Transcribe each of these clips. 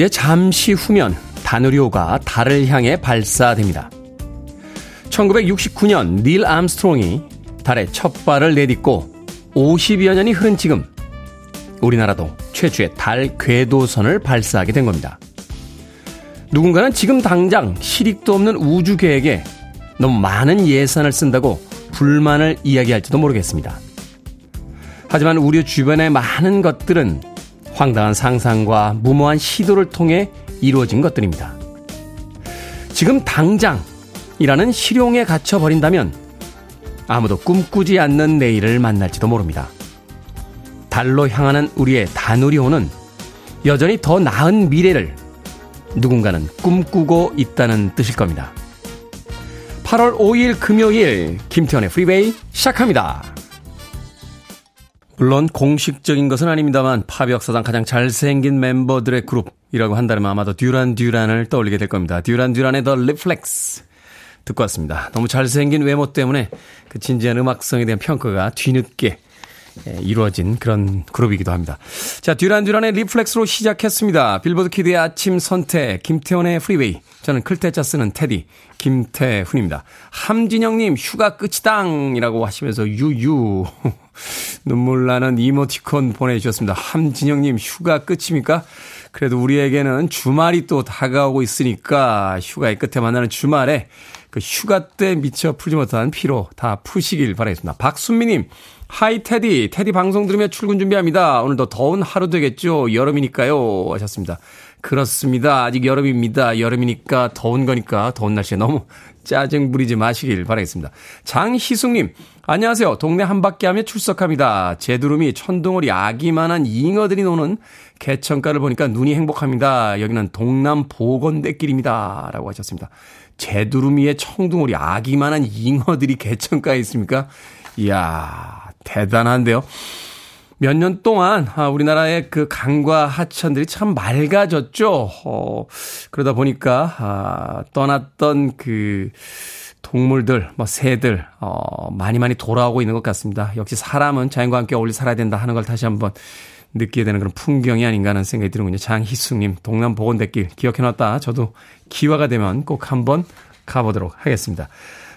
이제 잠시 후면 다누리호가 달을 향해 발사됩니다. 1969년 닐 암스트롱이 달에 첫 발을 내딛고 50여 년이 흐른 지금 우리나라도 최초의 달 궤도선을 발사하게 된 겁니다. 누군가는 지금 당장 실익도 없는 우주 계획에 너무 많은 예산을 쓴다고 불만을 이야기할지도 모르겠습니다. 하지만 우리 주변의 많은 것들은 황당한 상상과 무모한 시도를 통해 이루어진 것들입니다. 지금 당장이라는 실용에 갇혀버린다면 아무도 꿈꾸지 않는 내일을 만날지도 모릅니다. 달로 향하는 우리의 다누리호는 여전히 더 나은 미래를 누군가는 꿈꾸고 있다는 뜻일 겁니다. 8월 5일 금요일 김태현의 프리웨이 시작합니다. 물론 공식적인 것은 아닙니다만 팝 역사상 가장 잘생긴 멤버들의 그룹이라고 한다면 아마도 듀란 듀란을 떠올리게 될 겁니다. 듀란 듀란의 The Reflex 듣고 왔습니다. 너무 잘생긴 외모 때문에 그 진지한 음악성에 대한 평가가 뒤늦게 예, 이루어진 그런 그룹이기도 합니다. 자, 듀란 듀란의 Reflex로 시작했습니다. 빌보드 키드의 아침 선택, 김태훈의 프리웨이. 저는 클 태 자 쓰는 테디, 김태훈입니다. 함진영님, 휴가 끝이당 이라고 하시면서 유유. 눈물 나는 이모티콘 보내주셨습니다. 함진영님, 휴가 끝입니까? 그래도 우리에게는 주말이 또 다가오고 있으니까 휴가의 끝에 만나는 주말에 그 휴가 때 미처 풀지 못한 피로 다 푸시길 바라겠습니다. 박순미님, Hi 테디, 테디 방송 들으며 출근 준비합니다. 오늘도 더운 하루 되겠죠? 여름이니까요. 하셨습니다. 그렇습니다. 아직 여름입니다. 여름이니까 더운 거니까 더운 날씨에 너무 짜증 부리지 마시길 바라겠습니다. 장희숙님, 안녕하세요. 동네 한 바퀴 하며 출석합니다. 제두름이 천둥오리 아기만한 잉어들이 노는 개천가를 보니까 눈이 행복합니다. 여기는 동남 보건대길입니다. 라고 하셨습니다. 제두루미의 청둥오리 아기만한 잉어들이 개천가에 있습니까? 이야, 대단한데요. 몇 년 동안 아, 우리나라의 그 강과 하천들이 참 맑아졌죠. 어, 그러다 보니까 아, 떠났던 그 동물들, 뭐 새들 어, 많이 많이 돌아오고 있는 것 같습니다. 역시 사람은 자연과 함께 어울려 살아야 된다 하는 걸 다시 한번 느끼게 되는 그런 풍경이 아닌가 하는 생각이 드는군요. 장희숙님, 동남 보건대길 기억해놨다. 저도 기회가 되면 꼭 한번 가보도록 하겠습니다.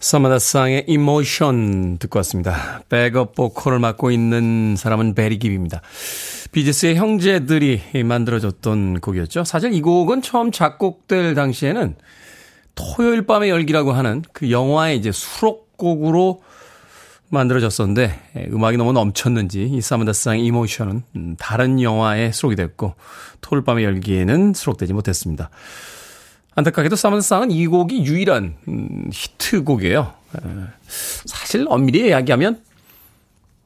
서마다상의 이모션 듣고 왔습니다. 백업 보컬을 맡고 있는 사람은 베리 깁입니다. 비지스의 형제들이 만들어줬던 곡이었죠. 사실 이 곡은 처음 작곡될 당시에는 토요일 밤의 열기라고 하는 그 영화의 이제 수록곡으로 만들어졌었는데 예, 음악이 너무 넘쳤는지 이 사마다상의 이모션은 음, 다른 영화에 수록이 됐고 토요일 밤의 열기에는 수록되지 못했습니다. 안타깝게도 사만상은 이 곡이 유일한 음, 히트곡이에요. 사실 엄밀히 이야기하면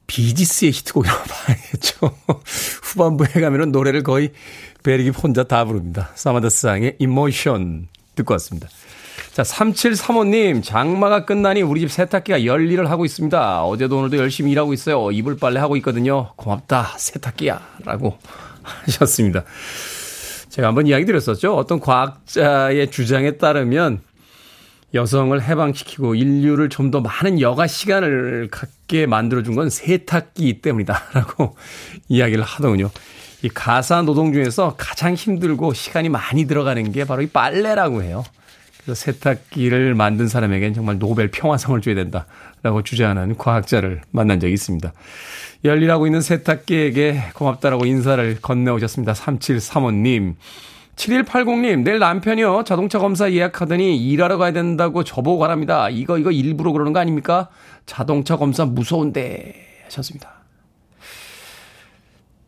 비지스의 히트곡이라고 봐야겠죠. 후반부에 가면은 노래를 거의 베리기 혼자 다 부릅니다. 사마다스상의 이모션 듣고 왔습니다. 자, 3735님, 장마가 끝나니 우리 집 세탁기가 열일을 하고 있습니다. 어제도 오늘도 열심히 일하고 있어요. 이불 빨래 하고 있거든요. 고맙다, 세탁기야. 라고 하셨습니다. 제가 한번 이야기 드렸었죠. 어떤 과학자의 주장에 따르면 여성을 해방시키고 인류를 좀 더 많은 여가 시간을 갖게 만들어준 건 세탁기 때문이다. 라고 이야기를 하더군요. 이 가사 노동 중에서 가장 힘들고 시간이 많이 들어가는 게 바로 이 빨래라고 해요. 그래서 세탁기를 만든 사람에겐 정말 노벨 평화상을 줘야 된다 라고 주장하는 과학자를 만난 적이 있습니다. 열일하고 있는 세탁기에게 고맙다라고 인사를 건네오셨습니다. 3735님. 7180님, 내일 남편이요. 자동차 검사 예약하더니 일하러 가야 된다고 저보고 가랍니다. 이거, 이거 일부러 그러는 거 아닙니까? 자동차 검사 무서운데. 하셨습니다.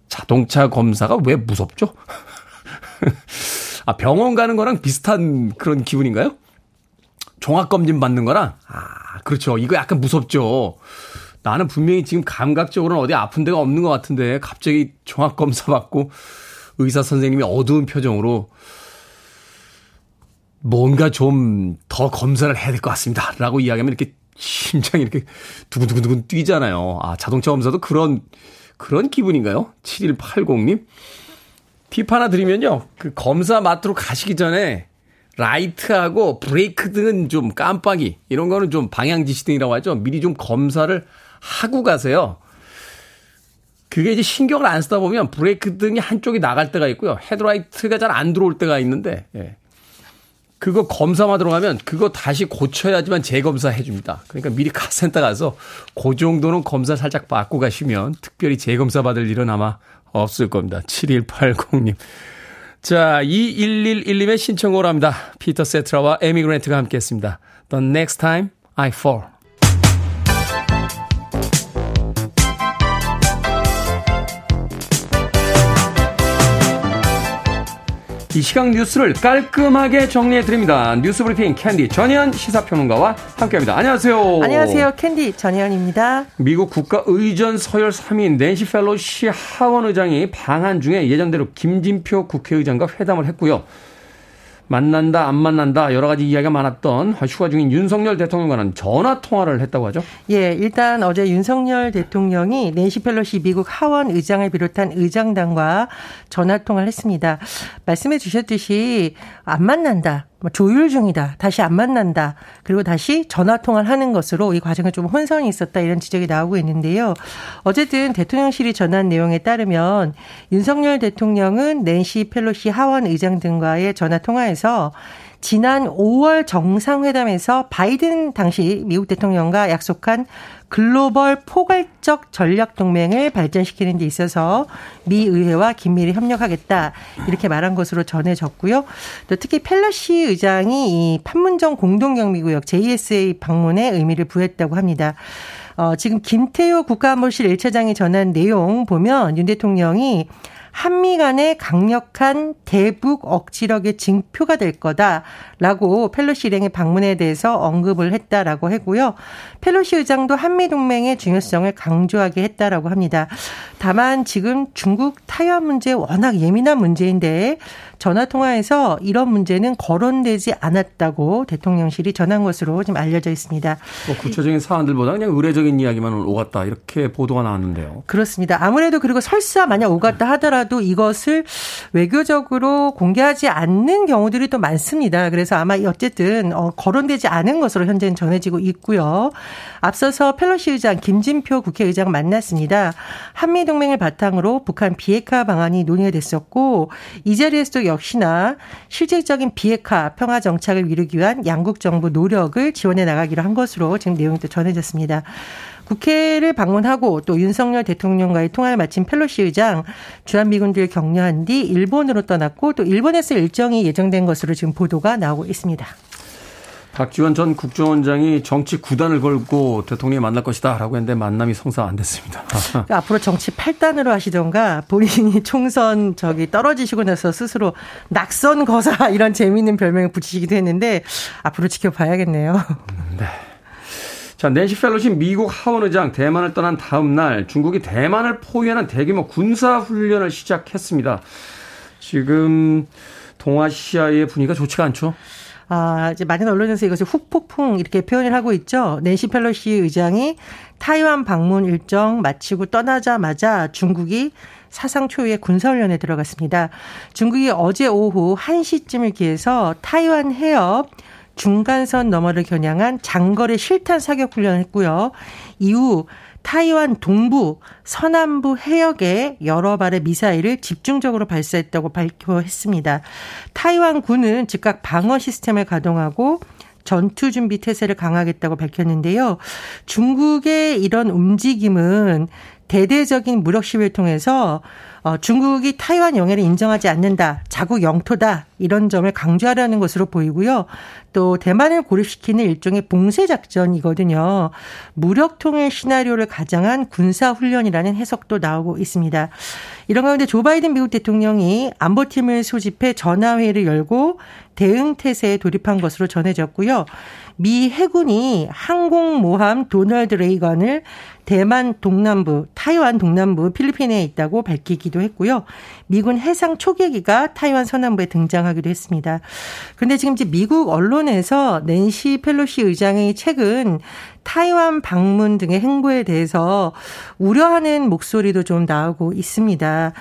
자동차 검사가 왜 무섭죠? 아, 병원 가는 거랑 비슷한 그런 기분인가요? 종합검진 받는 거랑? 아, 그렇죠. 이거 약간 무섭죠. 나는 분명히 지금 감각적으로는 어디 아픈 데가 없는 것 같은데 갑자기 종합 검사 받고 의사 선생님이 어두운 표정으로 뭔가 좀 더 검사를 해야 될 것 같습니다. 라고 이야기하면 이렇게 심장이 이렇게 두근두근두근 뛰잖아요. 아, 자동차 검사도 그런, 그런 기분인가요? 7180님? 팁 하나 드리면요. 그 검사 마트로 가시기 전에 라이트하고 브레이크 등은 좀 깜빡이, 이런 거는 좀 방향 지시 등이라고 하죠. 미리 좀 검사를 하고 가세요. 그게 이제 신경을 안 쓰다 보면 브레이크 등이 한쪽이 나갈 때가 있고요. 헤드라이트가 잘 안 들어올 때가 있는데, 예. 그거 검사만 들어가면 그거 다시 고쳐야지만 재검사 해 줍니다. 그러니까 미리 카센터 가서 그 정도는 검사 살짝 받고 가시면 특별히 재검사 받을 일은 아마 없을 겁니다. 7180님. 자, 2111님의 신청으로 합니다. 피터 세테라와 에이미 그랜트가 함께 했습니다. The next time I fall. 이 시각 뉴스를 깔끔하게 정리해 드립니다. 뉴스 브리핑 캔디 전현 시사평론가와 함께합니다. 안녕하세요. 안녕하세요. 캔디 전현입니다. 미국 국가의전 서열 3인 낸시 펠로시 하원 의장이 방한 중에 예정대로 김진표 국회의장과 회담을 했고요. 만난다, 안 만난다, 여러 가지 이야기가 많았던 휴가 중인 윤석열 대통령과는 전화 통화를 했다고 하죠? 예, 일단 어제 윤석열 대통령이 낸시 펠로시 미국 하원 의장을 비롯한 의장단과 전화 통화를 했습니다. 말씀해 주셨듯이 안 만난다, 뭐 조율 중이다. 다시 안 만난다. 그리고 다시 전화 통화를 하는 것으로 이 과정에 좀 혼선이 있었다. 이런 지적이 나오고 있는데요. 어쨌든 대통령실이 전한 내용에 따르면 윤석열 대통령은 낸시 펠로시 하원 의장 등과의 전화 통화에서 지난 5월 정상회담에서 바이든 당시 미국 대통령과 약속한 글로벌 포괄적 전략 동맹을 발전시키는 데 있어서 미 의회와 긴밀히 협력하겠다 이렇게 말한 것으로 전해졌고요. 또 특히 펠러시 의장이 이 판문점 공동경비구역 JSA 방문에 의미를 부했다고 합니다. 어, 지금 김태효 국가안보실 1차장이 전한 내용 보면 윤 대통령이 한미 간의 강력한 대북 억지력의 징표가 될 거다라고 펠로시 일행의 방문에 대해서 언급을 했다라고 했고요. 펠로시 의장도 한미 동맹의 중요성을 강조하게 했다라고 합니다. 다만 지금 중국 타이완 문제 워낙 예민한 문제인데 전화 통화에서 이런 문제는 거론되지 않았다고 대통령실이 전한 것으로 지금 알려져 있습니다. 뭐 구체적인 사안들보다 그냥 의례적인 이야기만 오갔다 이렇게 보도가 나왔는데요. 그렇습니다. 아무래도 그리고 설사 만약 오갔다 하더라도 이것을 외교적으로 공개하지 않는 경우들이 또 많습니다. 그래서 아마 어쨌든 어, 거론되지 않은 것으로 현재는 전해지고 있고요. 앞서서 펠로시 의장 김진표 국회의장 만났습니다. 한미 동맹을 바탕으로 북한 비핵화 방안이 논의가 됐었고 이 자리에서도 역시나 실질적인 비핵화 평화 정착을 이루기 위한 양국 정부 노력을 지원해 나가기로 한 것으로 지금 내용도 전해졌습니다. 국회를 방문하고 또 윤석열 대통령과의 통화를 마친 펠로시 의장 주한미군들 격려한 뒤 일본으로 떠났고 또 일본에서 일정이 예정된 것으로 지금 보도가 나오고 있습니다. 박지원 전 국정원장이 정치 구단을 걸고 대통령이 만날 것이다라고 했는데 만남이 성사 안 됐습니다. 그러니까 앞으로 정치 8단으로 하시던가 본인이 총선 저기 떨어지시고 나서 스스로 낙선 거사 이런 재미있는 별명을 붙이시기도 했는데 앞으로 지켜봐야겠네요. 네. 자, 낸시 펠로시 미국 하원 의장 대만을 떠난 다음 날 중국이 대만을 포위하는 대규모 군사 훈련을 시작했습니다. 지금 동아시아의 분위기가 좋지가 않죠? 아, 이제 많은 언론에서 이것을 훅폭풍 이렇게 표현을 하고 있죠. 낸시 펠로시 의장이 타이완 방문 일정 마치고 떠나자마자 중국이 사상 초유의 군사훈련에 들어갔습니다. 중국이 어제 오후 1시쯤을 기해서 타이완 해협 중간선 너머를 겨냥한 장거리 실탄 사격 훈련을 했고요. 이후 타이완 동부, 서남부 해역에 여러 발의 미사일을 집중적으로 발사했다고 발표했습니다. 타이완 군은 즉각 방어 시스템을 가동하고 전투 준비 태세를 강화하겠다고 밝혔는데요. 중국의 이런 움직임은 대대적인 무력 시위를 통해서 어, 중국이 타이완 영해를 인정하지 않는다, 자국 영토다 이런 점을 강조하려는 것으로 보이고요. 또 대만을 고립시키는 일종의 봉쇄 작전이거든요. 무력 통일 시나리오를 가장한 군사 훈련이라는 해석도 나오고 있습니다. 이런 가운데 조 바이든 미국 대통령이 안보팀을 소집해 전화회의를 열고 대응 태세에 돌입한 것으로 전해졌고요. 미 해군이 항공모함 도널드 레이건을 대만 동남부, 타이완 동남부, 필리핀에 있다고 밝히기도 했고요. 미군 해상 초계기가 타이완 서남부에 등장하기도 했습니다. 그런데 지금 이제 미국 언론에서 낸시 펠로시 의장의 최근 타이완 방문 등의 행보에 대해서 우려하는 목소리도 좀 나오고 있습니다.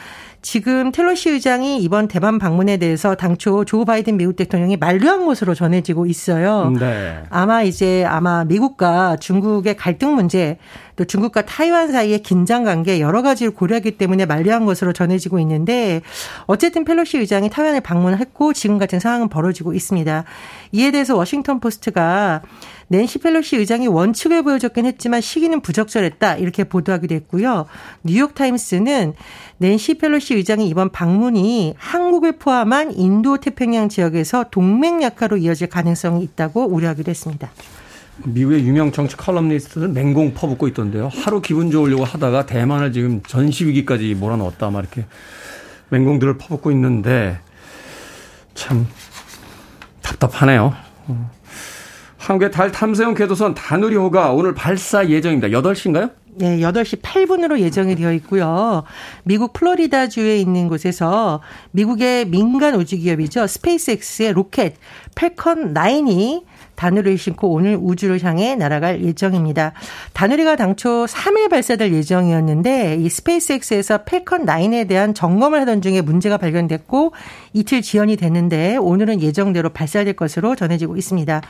지금 텔러시 의장이 이번 대만 방문에 대해서 당초 조 바이든 미국 대통령이 만류한 것으로 전해지고 있어요. 네. 아마 이제 아마 미국과 중국의 갈등 문제 또 중국과 타이완 사이의 긴장 관계 여러 가지를 고려하기 때문에 만류한 것으로 전해지고 있는데 어쨌든 펠로시 의장이 타이완을 방문했고 지금 같은 상황은 벌어지고 있습니다. 이에 대해서 워싱턴 포스트가 낸시 펠로시 의장이 원칙을 보여줬긴 했지만 시기는 부적절했다 이렇게 보도하기도 했고요. 뉴욕 타임스는 낸시 펠로시 의장의 이번 방문이 한국을 포함한 인도 태평양 지역에서 동맹 약화로 이어질 가능성이 있다고 우려하기도 했습니다. 미국의 유명 정치 칼럼니스트들 맹공 퍼붓고 있던데요. 하루 기분 좋으려고 하다가 대만을 지금 전시 위기까지 몰아넣었다 막 이렇게 맹공들을 퍼붓고 있는데 참 답답하네요. 어. 한국의 달 탐사용 궤도선 다누리호가 오늘 발사 예정입니다. 8시인가요? 네, 8시 8분으로 예정이 되어 있고요. 미국 플로리다주에 있는 곳에서 미국의 민간 우주 기업이죠. SpaceX의 로켓 Falcon 9이 다누리를 싣고 오늘 우주를 향해 날아갈 예정입니다. 다누리가 당초 3일 발사될 예정이었는데 이 SpaceX에서 Falcon 9에 대한 점검을 하던 중에 문제가 발견됐고 이틀 지연이 됐는데 오늘은 예정대로 발사될 것으로 전해지고 있습니다.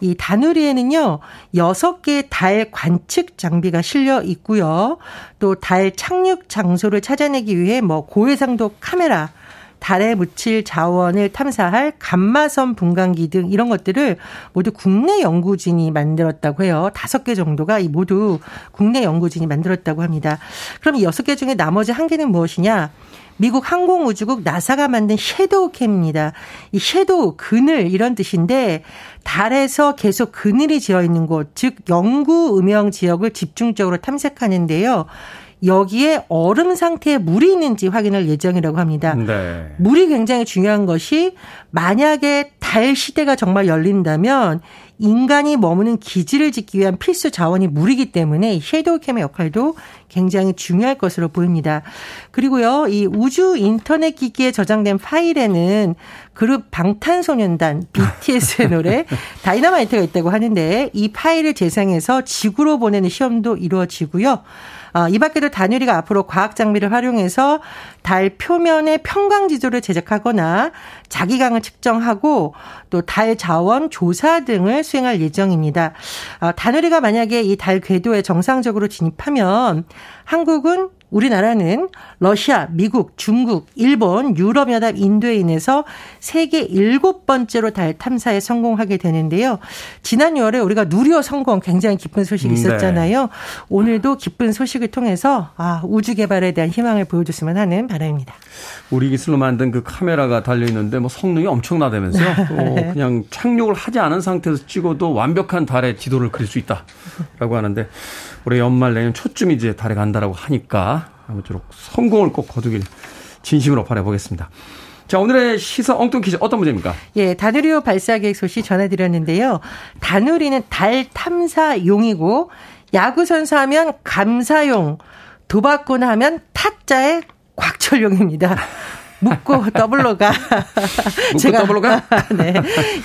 이 다누리에는요, 6개의 달 관측 장비가 실려 있고요. 또 달 착륙 장소를 찾아내기 위해 뭐 고해상도 카메라, 달에 묻힐 자원을 탐사할 감마선 분광기 등 이런 것들을 모두 국내 연구진이 만들었다고 해요. 다섯 개 정도가 이 모두 국내 연구진이 만들었다고 합니다. 그럼 이 여섯 개 중에 나머지 한 개는 무엇이냐? 미국 항공우주국 나사가 만든 섀도우 캠입니다. 이 섀도우 그늘 이런 뜻인데 달에서 계속 그늘이 지어 있는 곳, 즉 영구 음영 지역을 집중적으로 탐색하는데요. 여기에 얼음 상태에 물이 있는지 확인할 예정이라고 합니다. 네. 물이 굉장히 중요한 것이 만약에 달 시대가 정말 열린다면 인간이 머무는 기지를 짓기 위한 필수 자원이 물이기 때문에 섀도우 캠의 역할도 굉장히 중요할 것으로 보입니다. 그리고요, 이 우주 인터넷 기기에 저장된 파일에는 그룹 방탄소년단 BTS의 노래 다이너마이트가 있다고 하는데 이 파일을 재생해서 지구로 보내는 시험도 이루어지고요. 어, 이 밖에도 단유리가 앞으로 과학 장비를 활용해서 달 표면의 평강 지도를 제작하거나 자기강을 측정하고 또 달 자원 조사 등을 수행할 예정입니다. 어, 단유리가 만약에 이 달 궤도에 정상적으로 진입하면 한국은 우리나라는 러시아, 미국, 중국, 일본, 유럽연합, 인도에 인해서 세계 일곱 번째로 달 탐사에 성공하게 되는데요. 지난 6월에 우리가 누리호 성공 굉장히 기쁜 소식이 네. 있었잖아요. 네. 오늘도 기쁜 소식을 통해서 아, 우주 개발에 대한 희망을 보여줬으면 하는 바람입니다. 우리 기술로 만든 그 카메라가 달려 있는데 뭐 성능이 엄청나다면서요. 또 네. 그냥 착륙을 하지 않은 상태에서 찍어도 완벽한 달의 지도를 그릴 수 있다라고 하는데 올해 연말 내년 초쯤 이제 달에 간다라고 하니까 아무쪼록 성공을 꼭 거두길 진심으로 바라보겠습니다. 자, 오늘의 시사 엉뚱 퀴즈 어떤 문제입니까? 예, 다누리호 발사 계획 소식 전해드렸는데요. 다누리는 달 탐사용이고, 야구선수 하면 감사용, 도박꾼 하면 타짜의 곽철용입니다. 묻고 더블로가. 묻고 더블로가? 네.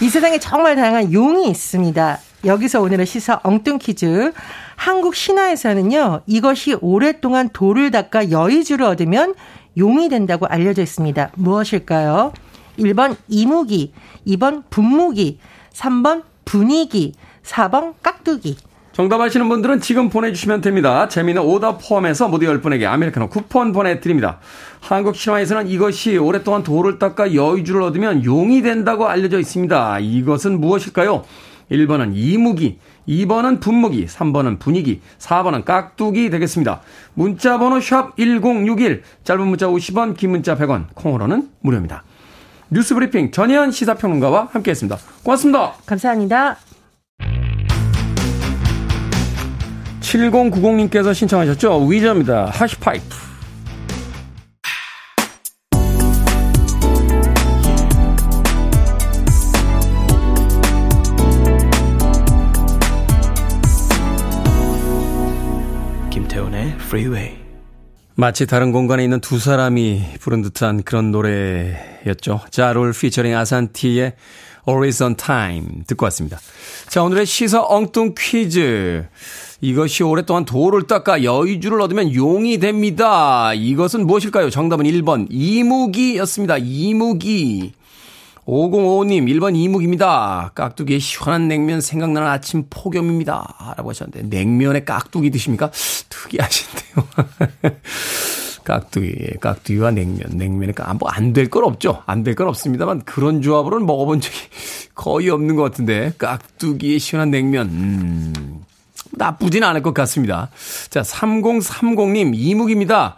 이 세상에 정말 다양한 용이 있습니다. 여기서 오늘의 시사 엉뚱 퀴즈. 한국 신화에서는요, 이것이 오랫동안 돌을 닦아 여의주를 얻으면 용이 된다고 알려져 있습니다. 무엇일까요? 1번 이무기, 2번 분무기, 3번 분위기, 4번 깍두기. 정답 아시는 분들은 지금 보내주시면 됩니다. 재미는 오답 포함해서 모두 10분에게 아메리카노 쿠폰 보내드립니다. 한국 신화에서는 이것이 오랫동안 돌을 닦아 여의주를 얻으면 용이 된다고 알려져 있습니다. 이것은 무엇일까요? 1번은 이무기, 2번은 분무기, 3번은 분위기, 4번은 깍두기 되겠습니다. 문자 번호 샵 1061, 짧은 문자 50원, 긴 문자 100원, 콩으로는 무료입니다. 뉴스 브리핑 전혜연 시사평론가와 함께했습니다. 고맙습니다. 감사합니다. 7090님께서 신청하셨죠? 위저입니다. 하시파이프. Freeway. 마치 다른 공간에 있는 두 사람이 부른 듯한 그런 노래였죠. 자롤 피처링 아산티의 Always on Time 듣고 왔습니다. 자, 오늘의 시사 엉뚱 퀴즈. 이것이 오랫동안 돌을 닦아 여의주를 얻으면 용이 됩니다. 이것은 무엇일까요? 정답은 1번 이무기였습니다. 이무기. 5055님 1번 이무기입니다. 깍두기에 시원한 냉면 생각나는 아침 폭염입니다. 라고 하셨는데 냉면에 깍두기 드십니까? 특이하신데요. 깍두기, 깍두기와 냉면, 냉면에 뭐안 될 건 없죠. 안 될 건 없습니다만 그런 조합으로는 먹어본 적이 거의 없는 것 같은데 깍두기에 시원한 냉면, 음. 나쁘진 않을 것 같습니다. 자, 3030님, 이묵입니다.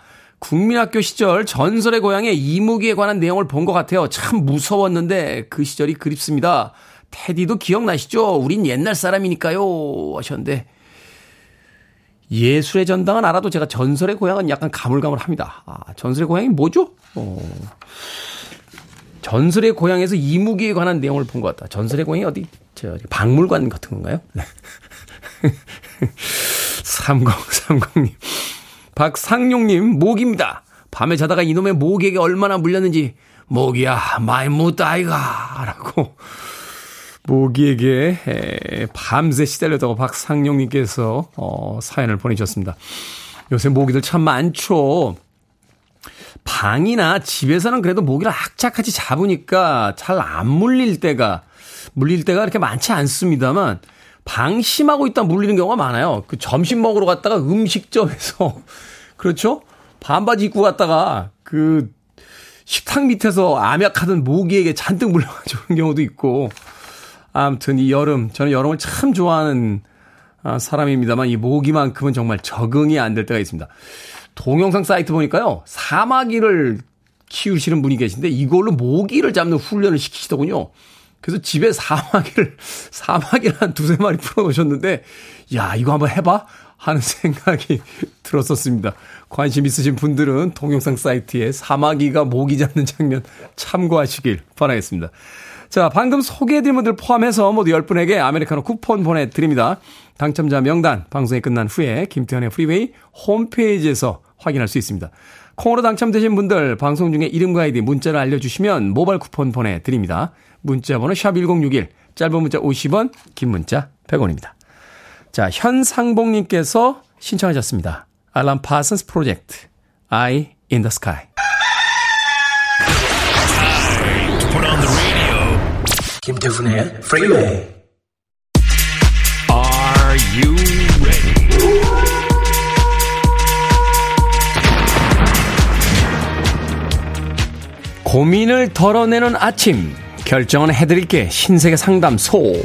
국민학교 시절 전설의 고향에 이무기에 관한 내용을 본 것 같아요. 참 무서웠는데 그 시절이 그립습니다. 테디도 기억나시죠? 우린 옛날 사람이니까요. 하셨는데 예술의 전당은 알아도 제가 전설의 고향은 약간 가물가물합니다. 아, 전설의 고향이 뭐죠? 어. 전설의 고향에서 이무기에 관한 내용을 본 것 같다. 전설의 고향이 어디, 저, 박물관 같은 건가요? 네. 3030님. 박상용님, 모기입니다. 밤에 자다가 이놈의 모기에게 얼마나 물렸는지, 모기야, 많이 못다이가. 라고, 모기에게 에, 밤새 시달렸다고 박상용님께서, 어, 사연을 보내주셨습니다. 요새 모기들 참 많죠. 방이나 집에서는 그래도 모기를 악착같이 잡으니까 잘 안 물릴 때가, 물릴 때가 그렇게 많지 않습니다만, 방심하고 있다 물리는 경우가 많아요. 그 점심 먹으러 갔다가 음식점에서 그렇죠? 반바지 입고 갔다가 그 식탁 밑에서 암약하던 모기에게 잔뜩 물려가지고 오는 경우도 있고 아무튼 이 여름 저는 여름을 참 좋아하는 아, 사람입니다만 이 모기만큼은 정말 적응이 안 될 때가 있습니다. 동영상 사이트 보니까요 사마귀를 키우시는 분이 계신데 이걸로 모기를 잡는 훈련을 시키시더군요. 그래서 집에 사마귀를, 사마귀를 한 두세 마리 풀어놓으셨는데, 야, 이거 한번 해봐? 하는 생각이 들었었습니다. 관심 있으신 분들은 동영상 사이트에 사마귀가 모기 잡는 장면 참고하시길 바라겠습니다. 자, 방금 소개해드린 분들 포함해서 모두 10분에게 아메리카노 쿠폰 보내드립니다. 당첨자 명단 방송이 끝난 후에 김태훈의 프리웨이 홈페이지에서 확인할 수 있습니다. 콩으로 당첨되신 분들 방송 중에 이름과 아이디 문자를 알려주시면 모바일 쿠폰 보내드립니다. 문자 번호 샵1061, 짧은 문자 50원, 긴 문자 100원입니다. 자, 현상봉님께서 신청하셨습니다. Alan Parsons Project, Eye in the Sky. 김태훈의 프리웨이 Are you ready? 고민을 덜어내는 아침 결정은 해드릴게. 신세계 상담소.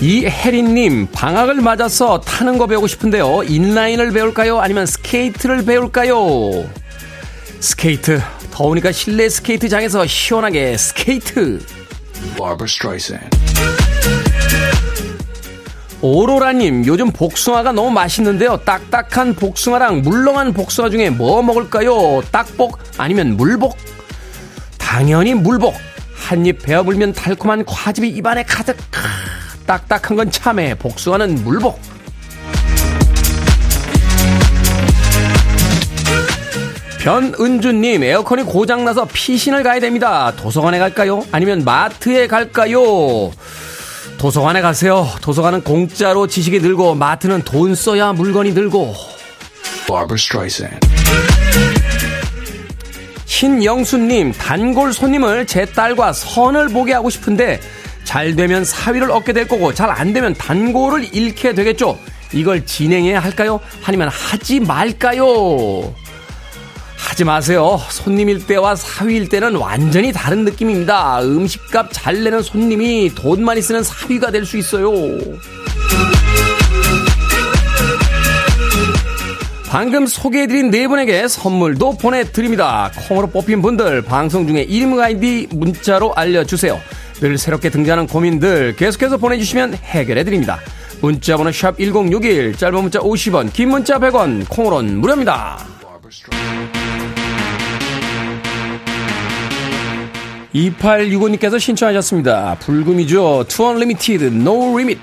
이혜린님 방학을 맞아서 타는 거 배우고 싶은데요. 인라인을 배울까요? 아니면 스케이트를 배울까요? 스케이트. 더우니까 실내 스케이트장에서 시원하게 스케이트 오로라님, 요즘 복숭아가 너무 맛있는데요. 딱딱한 복숭아랑 물렁한 복숭아 중에 뭐 먹을까요? 딱복 아니면 물복? 당연히 물복. 한 입 베어물면 달콤한 과즙이 입안에 가득. 딱딱한 건 참외, 복숭아는 물복. 변은주님, 에어컨이 고장나서 피신을 가야 됩니다. 도서관에 갈까요? 아니면 마트에 갈까요? 도서관에 가세요. 도서관은 공짜로 지식이 늘고 마트는 돈 써야 물건이 늘고. 신영수님, 단골 손님을 제 딸과 선을 보게 하고 싶은데 잘 되면 사위를 얻게 될 거고 잘 안 되면 단골을 잃게 되겠죠. 이걸 진행해야 할까요? 아니면 하지 말까요? 하지 마세요. 손님일 때와 사위일 때는 완전히 다른 느낌입니다. 음식값 잘 내는 손님이 돈 많이 쓰는 사위가 될 수 있어요. 방금 소개해드린 네 분에게 선물도 보내드립니다. 콩으로 뽑힌 분들 방송 중에 이름 아이디 문자로 알려주세요. 늘 새롭게 등장하는 고민들 계속해서 보내주시면 해결해드립니다. 문자번호 샵 1061, 짧은 문자 50원, 긴 문자 100원, 콩으로는 무료입니다. 2865님께서 신청하셨습니다. 불금이죠. 2 Unlimited, No Limit.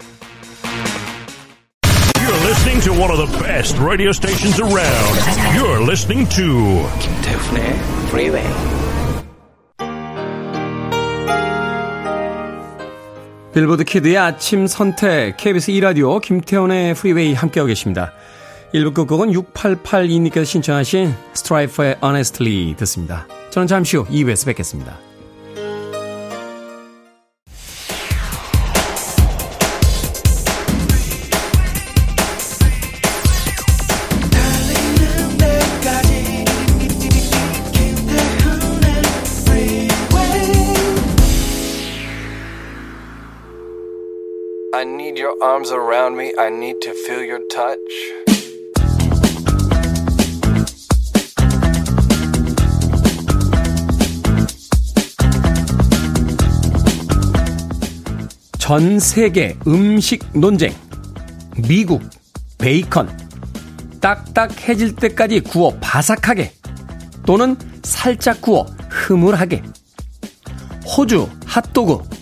You're listening to one of the best radio stations around. You're listening to 김태훈의 Freeway. Billboard kid의 아침 선택 KBS 2라디오 김태훈의 프리웨이 함께하고 계십니다. 1부 끝곡은 6882님께서 신청하신 Stryper의 Honestly 듣습니다. 저는 잠시 후 2부에서 뵙겠습니다. Arms around me. I need to feel your touch. 전 세계 음식 논쟁. 미국 베이컨. 딱딱해질 때까지 구워 바삭하게. 또는 살짝 구워 흐물하게. 호주 핫도그.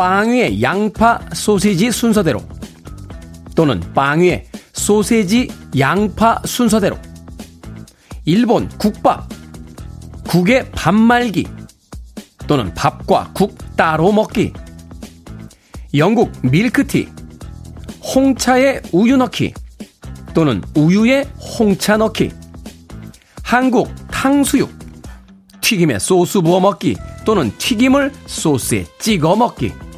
빵 위에 양파 소세지 순서대로. 또는 빵 위에 소세지 양파 순서대로. 일본 국밥. 국에 밥 말기. 또는 밥과 국 따로 먹기. 영국 밀크티. 홍차에 우유 넣기. 또는 우유에 홍차 넣기. 한국 탕수육. 튀김에 소스 부어 먹기. 또는 튀김을 소스에 찍어 먹기.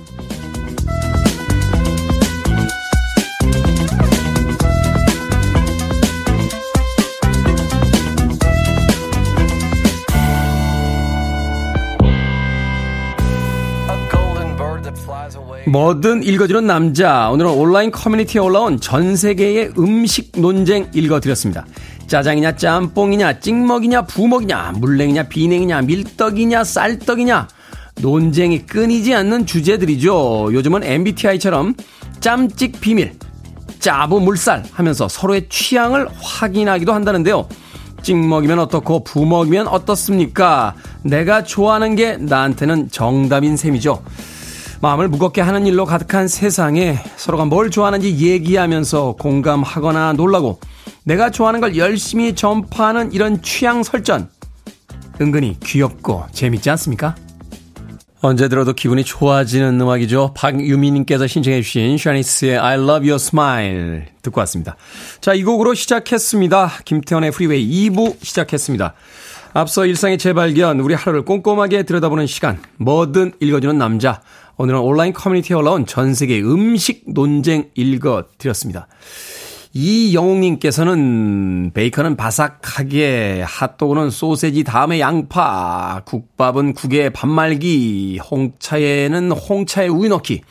뭐든 읽어주는 남자. 오늘은 온라인 커뮤니티에 올라온 전 세계의 음식 논쟁 읽어드렸습니다. 짜장이냐, 짬뽕이냐, 찍먹이냐, 부먹이냐, 물냉이냐, 비냉이냐, 밀떡이냐, 쌀떡이냐. 논쟁이 끊이지 않는 주제들이죠. 요즘은 MBTI처럼 짬찍 비밀, 짜부 물살 하면서 서로의 취향을 확인하기도 한다는데요. 찍먹이면 어떻고 부먹이면 어떻습니까? 내가 좋아하는 게 나한테는 정답인 셈이죠. 마음을 무겁게 하는 일로 가득한 세상에 서로가 뭘 좋아하는지 얘기하면서 공감하거나 놀라고 내가 좋아하는 걸 열심히 전파하는 이런 취향 설전. 은근히 귀엽고 재밌지 않습니까? 언제 들어도 기분이 좋아지는 음악이죠. 박유미님께서 신청해주신 Shanice의 I love your smile 듣고 왔습니다. 자, 이 곡으로 시작했습니다. 김태훈의 프리웨이 2부 시작했습니다. 앞서 일상의 재발견, 우리 하루를 꼼꼼하게 들여다보는 시간, 뭐든 읽어주는 남자. 오늘은 온라인 커뮤니티에 올라온 전 세계 음식 논쟁 읽어드렸습니다. 이영웅님께서는 베이컨은 바삭하게, 핫도그는 소세지 다음에 양파, 국밥은 국에 밥말기, 홍차에는 홍차에 우유 넣기,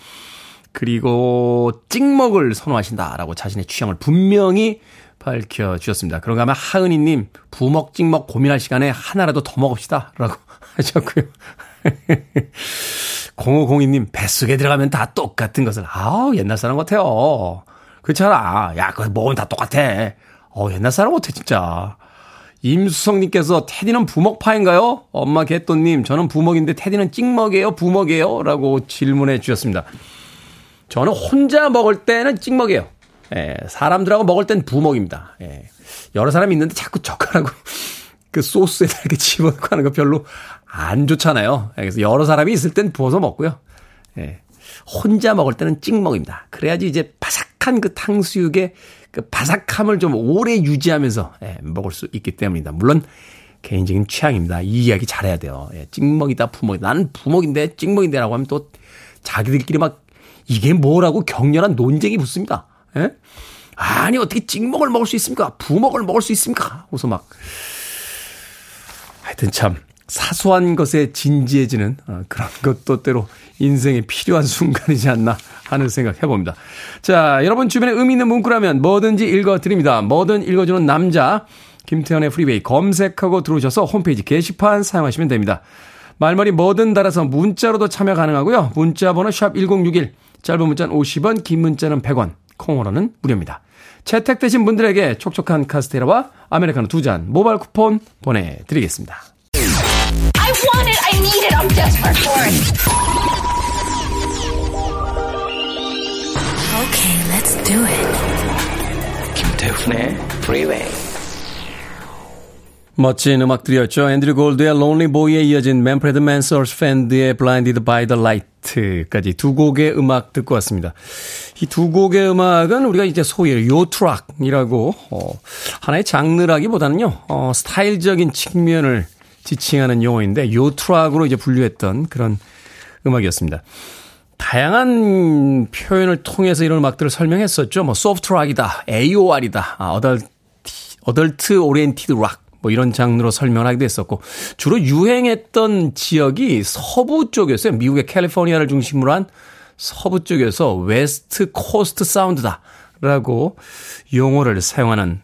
그리고 찍먹을 선호하신다라고 자신의 취향을 분명히 밝혀주셨습니다. 그런가 하면 하은이님, 부먹, 찍먹 고민할 시간에 하나라도 더 먹읍시다. 라고 하셨고요. 0502님, 뱃속에 들어가면 다 똑같은 것을. 아우, 옛날 사람 같아요. 그렇잖아. 야, 그거 먹으면 다 똑같아. 어, 옛날 사람 같아, 진짜. 임수성님께서 테디는 부먹파인가요? 엄마 개또님, 저는 부먹인데 테디는 찍먹이에요? 부먹이에요? 라고 질문해 주셨습니다. 저는 혼자 먹을 때는 찍먹이에요. 예, 사람들하고 먹을 땐 부먹입니다. 예, 여러 사람이 있는데 자꾸 젓가락으로 그 소스에다 이렇게 집어넣고 하는 거 별로 안 좋잖아요. 예, 그래서 여러 사람이 있을 땐 부어서 먹고요. 예, 혼자 먹을 때는 찍 먹입니다. 그래야지 이제 바삭한 그 탕수육의 그 바삭함을 좀 오래 유지하면서 예, 먹을 수 있기 때문입니다. 물론 개인적인 취향입니다. 이 이야기 잘해야 돼요. 예, 찍먹이다, 부먹이다. 나는 부먹인데, 찍먹인데라고 하면 또 자기들끼리 막 이게 뭐라고 격렬한 논쟁이 붙습니다. 예? 아니, 어떻게 찍먹을 먹을 수 있습니까? 부먹을 먹을 수 있습니까? 그래서 막 하여튼 참 사소한 것에 진지해지는 어, 그런 것도 때로 인생에 필요한 순간이지 않나 하는 생각 해봅니다. 자, 여러분 주변에 의미 있는 문구라면 뭐든지 읽어드립니다. 뭐든 읽어주는 남자, 김태훈의 프리웨이 검색하고 들어오셔서 홈페이지 게시판 사용하시면 됩니다. 말머리 뭐든 달아서 문자로도 참여 가능하고요. 문자 번호 샵 1061, 짧은 문자는 50원, 긴 문자는 100원, 콩으로는 무료입니다. 채택되신 분들에게 촉촉한 카스테라와 아메리카노 두 잔 모바일 쿠폰 보내드리겠습니다. I want it, I need it, I'm desperate for it. Okay, let's do it. 김태훈의 Freeway. 멋진 음악들이었죠. 앤드류 골드의 Lonely Boy에 이어진 맨프레드 맨서스 팬드의 Blinded by the Light까지 두 곡의 음악 듣고 왔습니다. 이 두 곡의 음악은 우리가 이제 소위 요트락이라고 어, 하나의 장르라기보다는요 어, 스타일적인 측면을 지칭하는 용어인데 yacht rock으로 이제 분류했던 그런 음악이었습니다. 다양한 표현을 통해서 이런 음악들을 설명했었죠. 뭐 soft rock이다, AOR이다, 아, adult, adult oriented rock, 뭐 이런 장르로 설명하기도 했었고 주로 유행했던 지역이 서부 쪽이었어요. 미국의 캘리포니아를 중심으로 한 서부 쪽에서 West Coast sound다라고 용어를 사용하는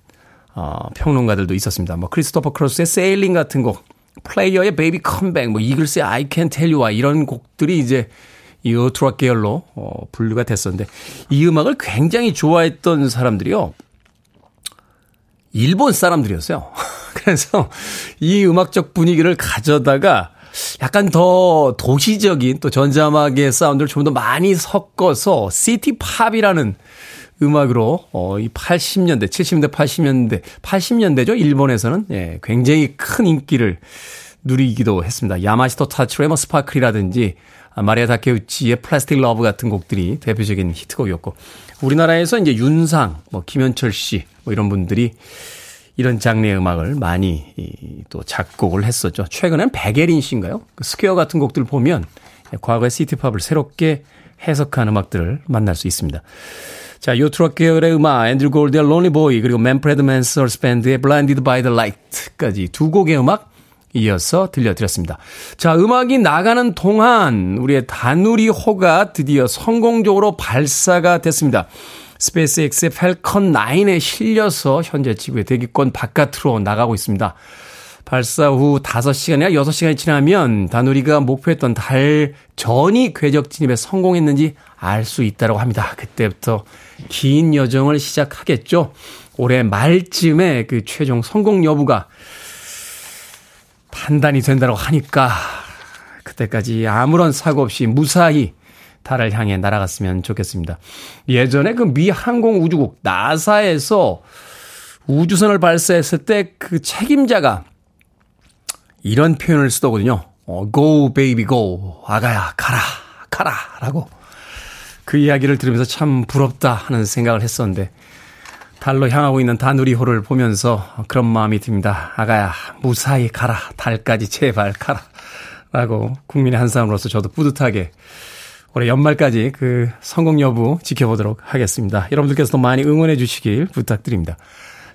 어, 평론가들도 있었습니다. 뭐 Christopher Cross의 Sailing 같은 곡 Player의 Baby Come Back, 뭐 이글스의 I Can Tell You와 이런 곡들이 이제 이 yacht rock 계열로 어, 분류가 됐었는데 이 음악을 굉장히 좋아했던 사람들이요. 일본 사람들이었어요. 그래서 이 음악적 분위기를 가져다가 약간 더 도시적인 또 전자음악의 사운드를 좀 더 많이 섞어서 city pop이라는 음악으로 어, 이 80년대, 70년대, 80년대, 80년대죠. 일본에서는 예, 굉장히 큰 인기를 누리기도 했습니다. 야마시타 타츠로의 Sparkle이라든지 마리야 다케우치의 Plastic Love 같은 곡들이 대표적인 히트곡이었고 우리나라에서 이제 윤상, 뭐 김현철 씨, 뭐 이런 분들이 이런 장르의 음악을 많이 이, 또 작곡을 했었죠. 최근엔 백예린 씨인가요? 그 Square 같은 곡들 보면 과거의 city pop을 새롭게 해석한 음악들을 만날 수 있습니다. 자, yacht rock 계열의 음악, Andrew Gold의 Lonely Boy, 그리고 Manfred Mann's Earth Band의 Blinded by the Light까지 두 곡의 음악 이어서 들려드렸습니다. 자, 음악이 나가는 동안 우리의 다누리호가 드디어 성공적으로 발사가 됐습니다. SpaceX의 Falcon 9에 실려서 현재 지구의 대기권 바깥으로 나가고 있습니다. 발사 후 5시간이나 6시간이 지나면 다누리가 목표했던 달 전이 궤적 진입에 성공했는지 알 수 있다고 합니다. 그때부터 긴 여정을 시작하겠죠. 올해 말쯤에 그 최종 성공 여부가 판단이 된다고 하니까 그때까지 아무런 사고 없이 무사히 달을 향해 날아갔으면 좋겠습니다. 예전에 그 미 항공우주국 나사에서 우주선을 발사했을 때 그 책임자가 이런 표현을 쓰더군요. 어, go baby go. 아가야 가라 가라 라고 그 이야기를 들으면서 참 부럽다 하는 생각을 했었는데 달로 향하고 있는 다누리호를 보면서 그런 마음이 듭니다. 아가야 무사히 가라 달까지 제발 가라 라고 국민의 한 사람으로서 저도 뿌듯하게 올해 연말까지 그 성공 여부 지켜보도록 하겠습니다. 여러분들께서도 많이 응원해 주시길 부탁드립니다.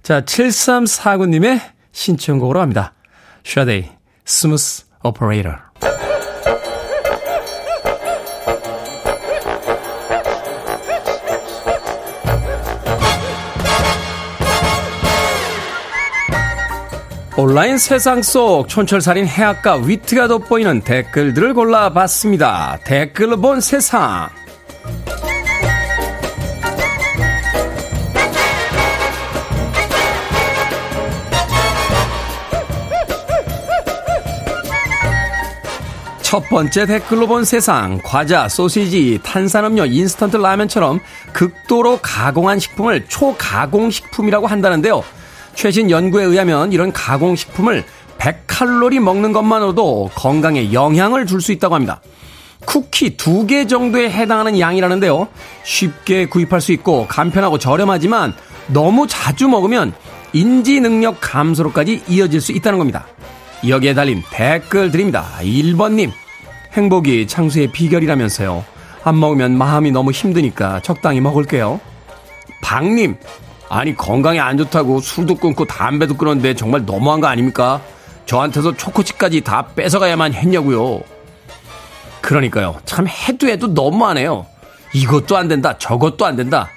자, 7349님의 신청곡으로 합니다. 샤데이, Smooth Operator. 온라인 세상 속 촌철살인 해학과 위트가 돋보이는 댓글들을 골라봤습니다. 댓글로 본 세상. 첫 번째 댓글로 본 세상. 과자, 소시지, 탄산음료, 인스턴트 라면처럼 극도로 가공한 식품을 초가공식품이라고 한다는데요. 최신 연구에 의하면 이런 가공식품을 100칼로리 먹는 것만으로도 건강에 영향을 줄 수 있다고 합니다. 쿠키 두 개 정도에 해당하는 양이라는데요. 쉽게 구입할 수 있고 간편하고 저렴하지만 너무 자주 먹으면 인지 능력 감소로까지 이어질 수 있다는 겁니다. 여기에 달린 댓글 드립니다. 1번님, 행복이 창수의 비결이라면서요. 안 먹으면 마음이 너무 힘드니까 적당히 먹을게요. 박님, 아니 건강에 안 좋다고 술도 끊고 담배도 끊었는데 정말 너무한 거 아닙니까? 저한테서 초코칩까지 다 뺏어가야만 했냐고요. 그러니까요. 참 해도 해도 너무하네요. 이것도 안 된다. 저것도 안 된다.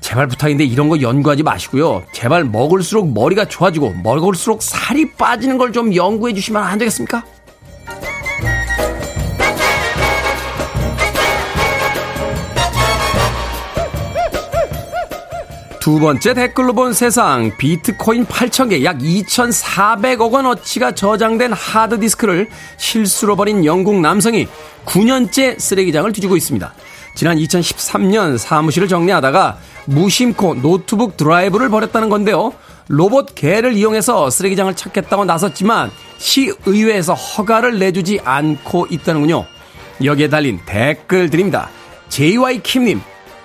제발 부탁인데 이런 거 연구하지 마시고요. 제발 먹을수록 머리가 좋아지고 먹을수록 살이 빠지는 걸 좀 연구해 주시면 안 되겠습니까? 두 번째 댓글로 본 세상 비트코인 8,000개 약 2,400억 원어치가 저장된 하드디스크를 실수로 버린 영국 남성이 9년째 쓰레기장을 뒤지고 있습니다. 지난 2013년 사무실을 정리하다가 무심코 노트북 드라이브를 버렸다는 건데요. 로봇 개를 이용해서 쓰레기장을 찾겠다고 나섰지만 시의회에서 허가를 내주지 않고 있다는군요. 여기에 달린 댓글 드립니다. JY킴님,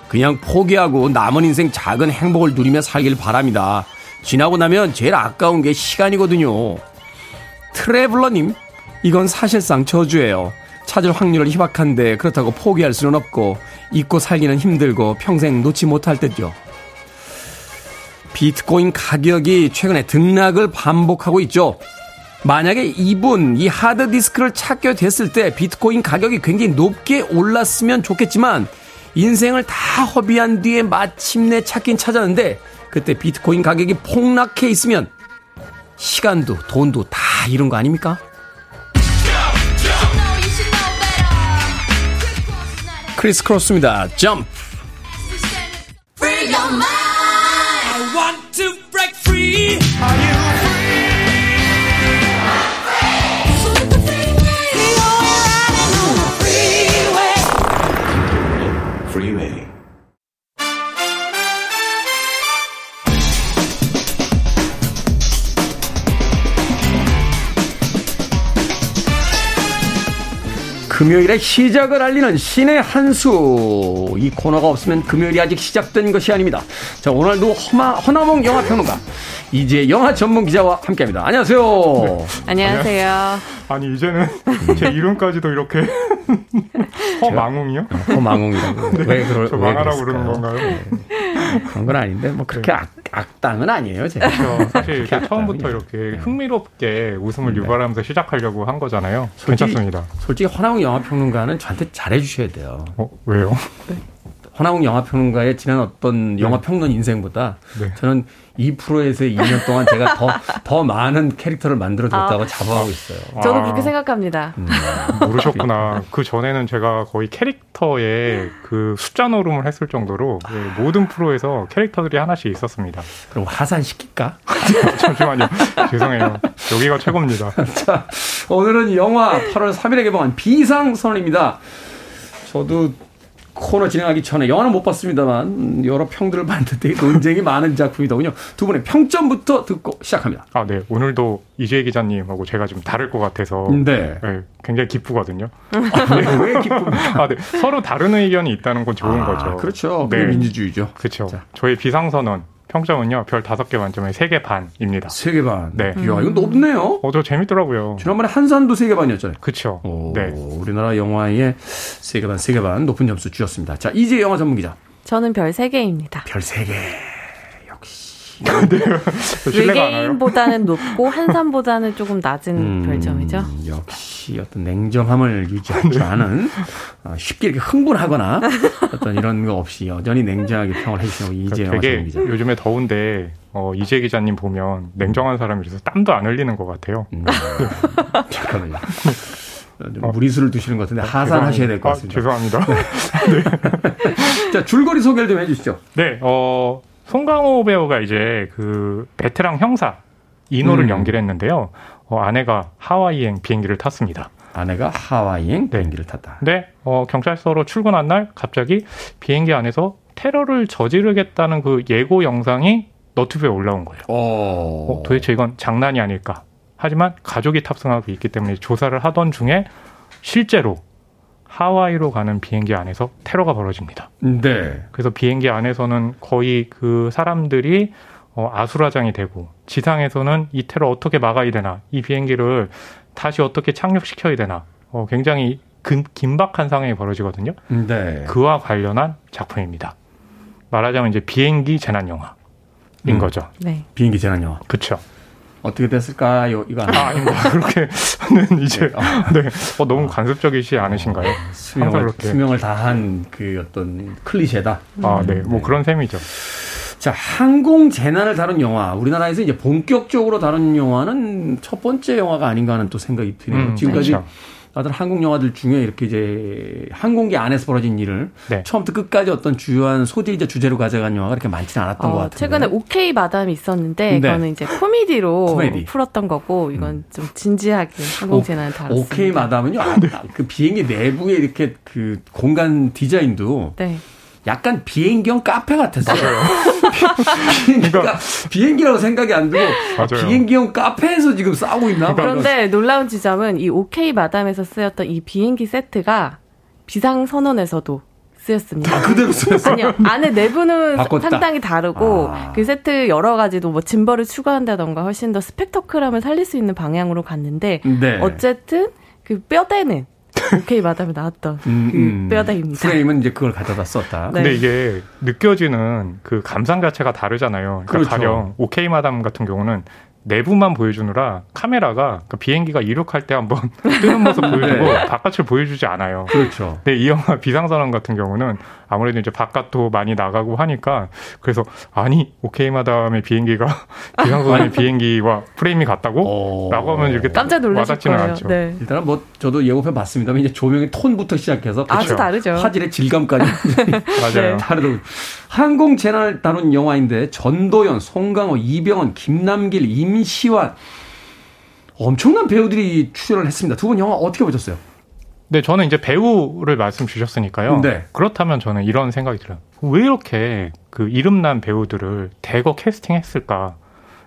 그냥 포기하고 남은 인생 작은 행복을 누리며 살길 바랍니다. 지나고 나면 제일 아까운 게 시간이거든요. 트래블러님, 이건 사실상 저주예요. 찾을 확률은 희박한데 그렇다고 포기할 수는 없고 잊고 살기는 힘들고 평생 놓지 못할 듯요. 비트코인 가격이 최근에 등락을 반복하고 있죠. 만약에 이분 이 하드디스크를 찾게 됐을 때 비트코인 가격이 굉장히 높게 올랐으면 좋겠지만 인생을 다 허비한 뒤에 마침내 찾긴 찾았는데 그때 비트코인 가격이 폭락해 있으면 시간도 돈도 다 잃은 거 아닙니까? 크리스 크로스입니다. 점프. 금요일의 시작을 알리는 신의 한수. 이 코너가 없으면 금요일이 아직 시작된 것이 아닙니다. 자, 오늘도 허마, 허나몽 영화평론가, 이제 영화 전문 기자와 함께 합니다. 안녕하세요. 네. 안녕하세요. 아니, 이제는 제 이름까지도 이렇게. 허망웅이요? 허망웅이라고. 네, 왜 그럴, 저 망하라고 그러는 건가요? 네. 그런 건 아닌데, 뭐 그렇게 네. 악, 악당은 아니에요, 제가. 그렇죠. 사실 처음부터 이렇게 네. 흥미롭게 웃음을 네. 유발하면서 시작하려고 한 거잖아요. 솔직히, 괜찮습니다. 솔직히 허나웅 영화평론가는 저한테 잘해주셔야 돼요. 어, 왜요? 허나웅 영화평론가의 지난 어떤 네. 영화평론 인생보다 네. 저는 이 프로에서의 2년 동안 제가 더, 더 많은 캐릭터를 만들어줬다고 아, 자부하고 있어요. 저도 아, 그렇게 생각합니다. 음, 모르셨구나. 그 전에는 제가 거의 캐릭터에 그 숫자 노름을 했을 정도로 그 모든 프로에서 캐릭터들이 하나씩 있었습니다. 그럼 하산시킬까? 잠시만요. 죄송해요. 여기가 최고입니다. 자, 오늘은 영화 8월 3일에 개봉한 비상선언입니다. 저도 코너 진행하기 전에 영화는 못 봤습니다만 여러 평들을 봤는데 논쟁이 많은 작품이더군요. 두 분의 평점부터 듣고 시작합니다. 아, 네. 오늘도 이재 기자님하고 제가 좀 다를 것 같아서 네. 네 굉장히 기쁘거든요. 아, 네. 왜 기쁩니까? 아, 네. 서로 다른 의견이 있다는 건 좋은 아, 거죠. 그렇죠. 네. 민주주의죠. 그렇죠. 자. 저희 비상선언 평점은요, 별 다섯 개 만점에 세 개 반입니다. 세 개 반? 네. 이야, 이거 높네요? 어, 저 재밌더라고요. 지난번에 한산도 세 개 반이었잖아요. 그쵸. 오, 네. 우리나라 영화에 세 개 반, 세 개 반 높은 점수 주셨습니다. 자, 이제 영화 전문 기자. 저는 별 세 개입니다. 별 세 개. 외계인보다는 높고 한산보다는 조금 낮은 음, 별점이죠. 역시 어떤 냉정함을 유지하지 않은 어, 쉽게 이렇게 흥분하거나 어떤 이런 거 없이 여전히 냉정하게 평을 해주시는 이재 되게 기자. 요즘에 더운데 어, 이재 기자님 보면 냉정한 사람이라서 땀도 안 흘리는 것 같아요. 음, 잠깐만요. 어, 무리수를 두시는 것 같은데 하산하셔야 될 것 같습니다. 아, 죄송합니다. 네. 자 줄거리 소개를 좀 해주시죠. 네, 어, 송강호 배우가 이제 그 베테랑 형사 이노를 음. 연기를 했는데요. 어, 아내가 하와이행 비행기를 탔습니다. 아내가 하와이행 네. 비행기를 탔다. 네, 어, 경찰서로 출근한 날 갑자기 비행기 안에서 테러를 저지르겠다는 그 예고 영상이 너튜브에 올라온 거예요. 어. 어, 도대체 이건 장난이 아닐까. 하지만 가족이 탑승하고 있기 때문에 조사를 하던 중에 실제로 하와이로 가는 비행기 안에서 테러가 벌어집니다. 네. 그래서 비행기 안에서는 거의 그 사람들이 어, 아수라장이 되고 지상에서는 이 테러 어떻게 막아야 되나 이 비행기를 다시 어떻게 착륙시켜야 되나 어, 굉장히 금, 긴박한 상황이 벌어지거든요. 네. 그와 관련한 작품입니다. 말하자면 이제 비행기 재난 영화인 음. 거죠. 네. 비행기 재난 영화. 그렇죠. 어떻게 됐을까요? 이거 아, 아닙니다. 그렇게 는 이제 네. 아, 네. 어, 너무 관습적이시 않으신가요? 어, 수명을 수명을 다한 그 어떤 클리셰다. 아, 네. 뭐 네. 그런 셈이죠. 자, 항공 재난을 다룬 영화. 우리나라에서 이제 본격적으로 다룬 영화는 첫 번째 영화가 아닌가 하는 또 생각이 드네요. 음, 지금까지 그렇죠. 어떤 한국 영화들 중에 이렇게 이제 항공기 안에서 벌어진 일을 네. 처음부터 끝까지 어떤 주요한 소재이자 주제로 가져간 영화가 그렇게 많지는 않았던 어, 것 같아요. 최근에 오케이 마담이 있었는데 네. 이거는 이제 코미디로 코미디. 풀었던 거고 이건 음. 좀 진지하게 항공 재난을 다뤘습니다. 오케이 마담은요. 아, 네. 그 비행기 내부에 이렇게 그 공간 디자인도 네. 약간 비행기형 카페 같았어요. 비행기가 그러니까, 비행기라고 생각이 안 들고 맞아요. 비행기형 카페에서 지금 싸우고 있나? 그런데 놀라운 지점은 이 OK 마담에서 쓰였던 이 비행기 세트가 비상 선언에서도 쓰였습니다. 아, 그대로 쓰였어요? 아니요. 안에 내부는 바꿨다. 상당히 다르고 아. 그 세트 여러 가지도 뭐 짐벌을 추가한다던가 훨씬 더 스펙터클함을 살릴 수 있는 방향으로 갔는데 네. 어쨌든 그 뼈대는 오케이 마담에 나왔던 음, 그 음. 뼈다입니다. 프레임은 이제 그걸 가져다 썼다. 네. 근데 이게 느껴지는 그 감상 자체가 다르잖아요. 그러니까 그렇죠. 가령 오케이 마담 같은 경우는 내부만 보여주느라 카메라가 그 비행기가 이륙할 때 한번 뜨는 모습 보여주고 네. 바깥을 보여주지 않아요. 그렇죠. 근데 이 영화 비상선언 같은 경우는 아무래도 이제 바깥도 많이 나가고 하니까 그래서 아니 오케이 마담의 비행기가 비상선언의 비행기와 프레임이 같다고? 어... 라고 하면 이렇게 깜짝 거예요. 않죠. 네. 일단은 뭐 저도 예고편 봤습니다만 이제 조명의 톤부터 시작해서 아주 그렇죠. 다르죠. 화질의 질감까지 맞아요. 다르더라고요. 항공 재난을 다룬 영화인데 전도연, 송강호, 이병헌, 김남길, 임 시완 엄청난 배우들이 출연을 했습니다. 두 분 영화 어떻게 보셨어요? 네, 저는 이제 배우를 말씀 주셨으니까요. 네. 그렇다면 저는 이런 생각이 들어요. 왜 이렇게 그 이름난 배우들을 대거 캐스팅했을까?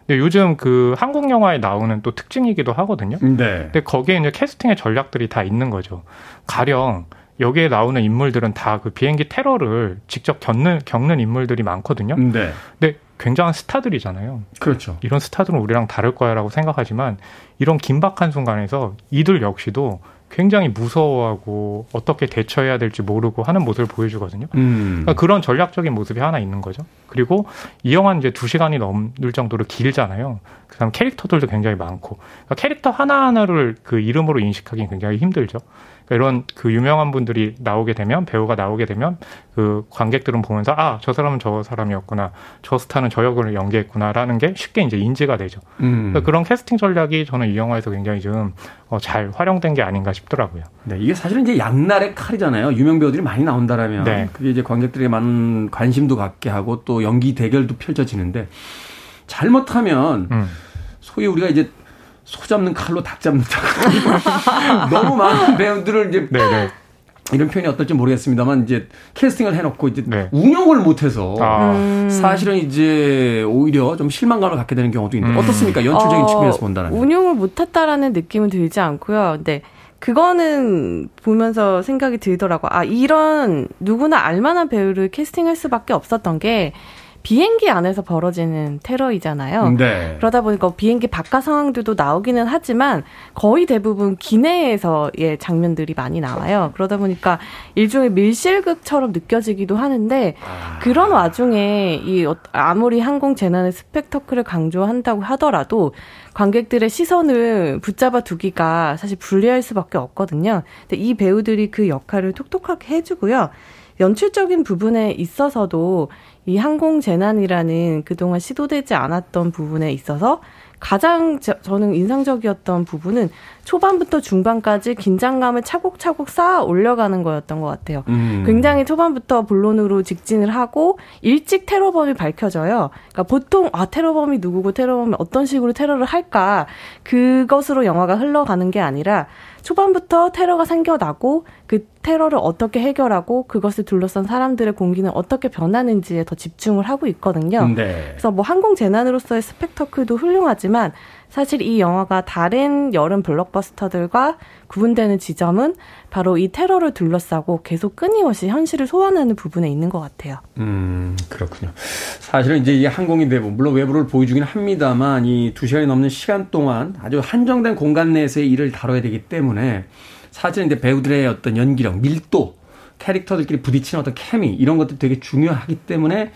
근데 요즘 그 한국 영화에 나오는 또 특징이기도 하거든요. 네. 근데 거기에 이제 캐스팅의 전략들이 다 있는 거죠. 가령 여기에 나오는 인물들은 다 그 비행기 테러를 직접 겪는 겪는 인물들이 많거든요. 네. 근데 굉장한 스타들이잖아요. 그렇죠. 이런 스타들은 우리랑 다를 거야라고 생각하지만 이런 긴박한 순간에서 이들 역시도 굉장히 무서워하고 어떻게 대처해야 될지 모르고 하는 모습을 보여주거든요. 음. 그러니까 그런 전략적인 모습이 하나 있는 거죠. 그리고 이 영화는 이제 두 시간이 넘을 정도로 길잖아요. 그다음 캐릭터들도 굉장히 많고 그러니까 캐릭터 하나 하나를 그 이름으로 인식하기 굉장히 힘들죠. 이런 그 유명한 분들이 나오게 되면 배우가 나오게 되면 그 관객들은 보면서 아 저 사람은 저 사람이었구나 저 스타는 저 역을 연기했구나라는 게 쉽게 이제 인지가 되죠. 음. 그러니까 그런 캐스팅 전략이 저는 이 영화에서 굉장히 좀잘 어, 활용된 게 아닌가 싶더라고요. 네, 이게 사실은 이제 양날의 칼이잖아요. 유명 배우들이 많이 나온다라면 네. 그게 이제 관객들에게 많은 관심도 갖게 하고 또 연기 대결도 펼쳐지는데 잘못하면 음. 소위 우리가 이제 소 잡는 칼로 닭 잡는 닭. 너무 많은 배우들을 이제 네네. 네. 이런 표현이 어떨지 모르겠습니다만 이제 캐스팅을 해놓고 이제 네. 운영을 못해서 아. 음. 사실은 이제 오히려 좀 실망감을 갖게 되는 경우도 있는데 음. 어떻습니까 연출적인 어, 측면에서 본다면 운영을 못했다라는 느낌은 들지 않고요. 근데 그거는 보면서 생각이 들더라고. 아 이런 누구나 알만한 배우를 캐스팅할 수밖에 없었던 게 비행기 안에서 벌어지는 테러이잖아요. 네. 그러다 보니까 비행기 바깥 상황들도 나오기는 하지만 거의 대부분 기내에서의 장면들이 많이 나와요. 그러다 보니까 일종의 밀실극처럼 느껴지기도 하는데 아. 그런 와중에 이 어, 아무리 항공 재난의 스펙터클을 강조한다고 하더라도 관객들의 시선을 붙잡아 두기가 사실 불리할 수밖에 없거든요. 근데 이 배우들이 그 역할을 톡톡하게 해주고요. 연출적인 부분에 있어서도 이 항공 재난이라는 그동안 시도되지 않았던 부분에 있어서 가장 저, 는 인상적이었던 부분은 초반부터 중반까지 긴장감을 차곡차곡 쌓아 올려가는 거였던 것 같아요. 음. 굉장히 초반부터 본론으로 직진을 하고 일찍 테러범이 밝혀져요. 그러니까 보통 아 테러범이 누구고 테러범이 어떤 식으로 테러를 할까 그것으로 영화가 흘러가는 게 아니라 초반부터 테러가 생겨나고 그 테러를 어떻게 해결하고 그것을 둘러싼 사람들의 공기는 어떻게 변하는지에 더 집중을 하고 있거든요. 네. 그래서 뭐 항공 재난으로서의 스펙터클도 훌륭하지만 사실 이 영화가 다른 여름 블록버스터들과 구분되는 지점은 바로 이 테러를 둘러싸고 계속 끊임없이 현실을 소환하는 부분에 있는 것 같아요. 음, 그렇군요. 사실은 이제 이 항공인 대부 물론 외부를 보여주긴 합니다만 이 두 시간이 넘는 시간 동안 아주 한정된 공간 내에서의 일을 다뤄야 되기 때문에 사실은 이제 배우들의 어떤 연기력, 밀도, 캐릭터들끼리 부딪히는 어떤 케미 이런 것들 되게 중요하기 때문에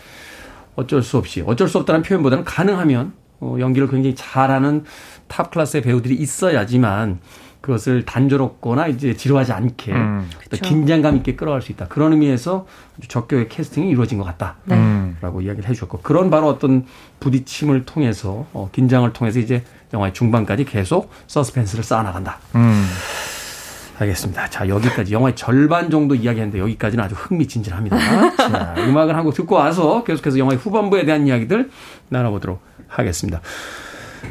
어쩔 수 없이 어쩔 수 없다는 표현보다는 가능하면 어, 연기를 굉장히 잘하는 top class의 배우들이 있어야지만 그것을 단조롭거나 이제 지루하지 않게 음. 긴장감 있게 끌어갈 수 있다. 그런 의미에서 적격의 캐스팅이 이루어진 것 같다라고 네. 음. 이야기를 해주셨고 그런 바로 어떤 부딪힘을 통해서 어, 긴장을 통해서 이제 영화의 중반까지 계속 서스펜스를 쌓아나간다. 음. 알겠습니다. 자, 여기까지 영화의 절반 정도 이야기했는데 여기까지는 아주 흥미진진합니다. 자, 음악을 한 곡 듣고 와서 계속해서 영화의 후반부에 대한 이야기들 나눠보도록 하겠습니다.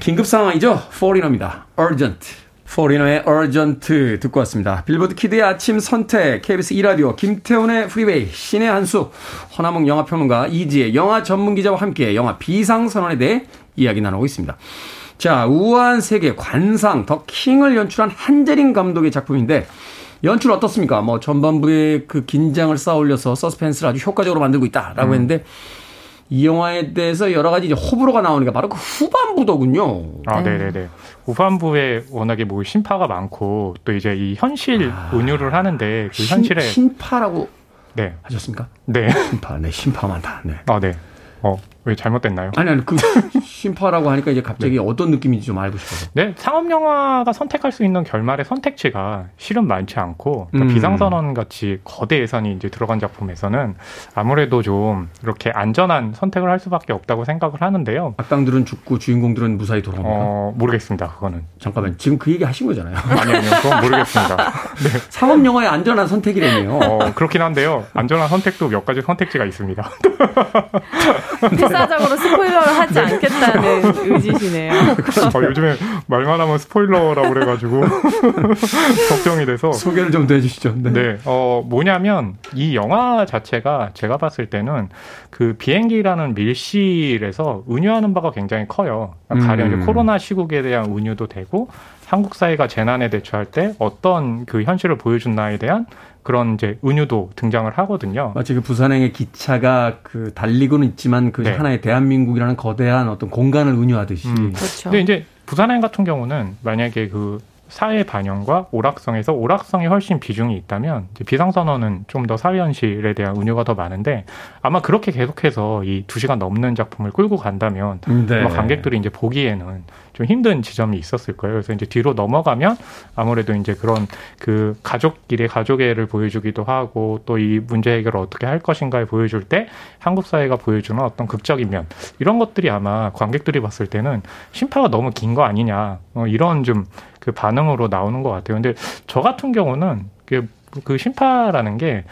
긴급 상황이죠. 포리너입니다. Urgent. 포리너의 Urgent 듣고 왔습니다. 빌보드 키드의 아침 선택, KBS 2라디오, 김태훈의 프리웨이, 신의 한수, 허남웅 영화평론가 이지혜 영화 전문기자와 함께 영화 비상선언에 대해 이야기 나누고 있습니다. 자, 우아한 세계 관상, 더 킹을 연출한 한재림 감독의 작품인데, 연출 어떻습니까? 뭐, 전반부에 그 긴장을 쌓아 올려서 서스펜스를 아주 효과적으로 만들고 있다라고 음. 했는데, 이 영화에 대해서 여러 가지 이제 호불호가 나오니까 바로 그 후반부더군요. 아, 네, 네, 네. 후반부에 워낙에 뭐 신파가 많고 또 이제 이 현실 아, 운유를 하는데 그 신, 현실에 신파라고 네. 하셨습니까? 네. 신파, 네, 신파 많다. 네. 아, 네. 어, 왜 잘못됐나요? 아니, 아니, 그, 심파라고 하니까 이제 갑자기 네. 어떤 느낌인지 좀 알고 싶어서. 네, 상업 영화가 선택할 수 있는 결말의 선택지가 실은 많지 않고, 그러니까 음. 비상선언 같이 거대 예산이 이제 들어간 작품에서는 아무래도 좀 이렇게 안전한 선택을 할 수밖에 없다고 생각을 하는데요. 악당들은 죽고 주인공들은 무사히 돌아옵니까? 어, 모르겠습니다, 그거는. 잠깐만, 지금 그 얘기 하신 거잖아요. 아니, 아니요, 그건 모르겠습니다. 네. 상업 영화의 안전한 선택이라니요. 어, 그렇긴 한데요. 안전한 선택도 몇 가지 선택지가 있습니다. 필사적으로 스포일러를 하지 않겠다는 의지시네요. 어, 요즘에 말만 하면 스포일러라고 그래가지고 걱정이 돼서 소개를 좀 해주시죠. 네. 네, 어 뭐냐면 이 영화 자체가 제가 봤을 때는 그 비행기라는 밀실에서 은유하는 바가 굉장히 커요. 가령 음. 이제 코로나 시국에 대한 은유도 되고 한국 사회가 재난에 대처할 때 어떤 그 현실을 보여준나에 대한 그런 이제 은유도 등장을 하거든요. 마치 그 부산행의 기차가 그 달리고는 있지만 그 네. 하나의 대한민국이라는 거대한 어떤 공간을 은유하듯이. 음. 그렇죠. 근데 이제 부산행 같은 경우는 만약에 그 사회 반영과 오락성에서 오락성이 훨씬 비중이 있다면 비상선언은 좀 더 사회 현실에 대한 운유가 더 많은데 아마 그렇게 계속해서 이 두 시간 넘는 작품을 끌고 간다면 네. 아마 관객들이 이제 보기에는 좀 힘든 지점이 있었을 거예요. 그래서 이제 뒤로 넘어가면 아무래도 이제 그런 그 가족끼리 가족애를 보여주기도 하고 또 이 문제 해결을 어떻게 할 것인가를 보여줄 때 한국 사회가 보여주는 어떤 극적인 면 이런 것들이 아마 관객들이 봤을 때는 심파가 너무 긴 거 아니냐 어, 이런 좀 그 반응으로 나오는 것 같아요. 근데 저 같은 경우는 그, 그 심파라는 게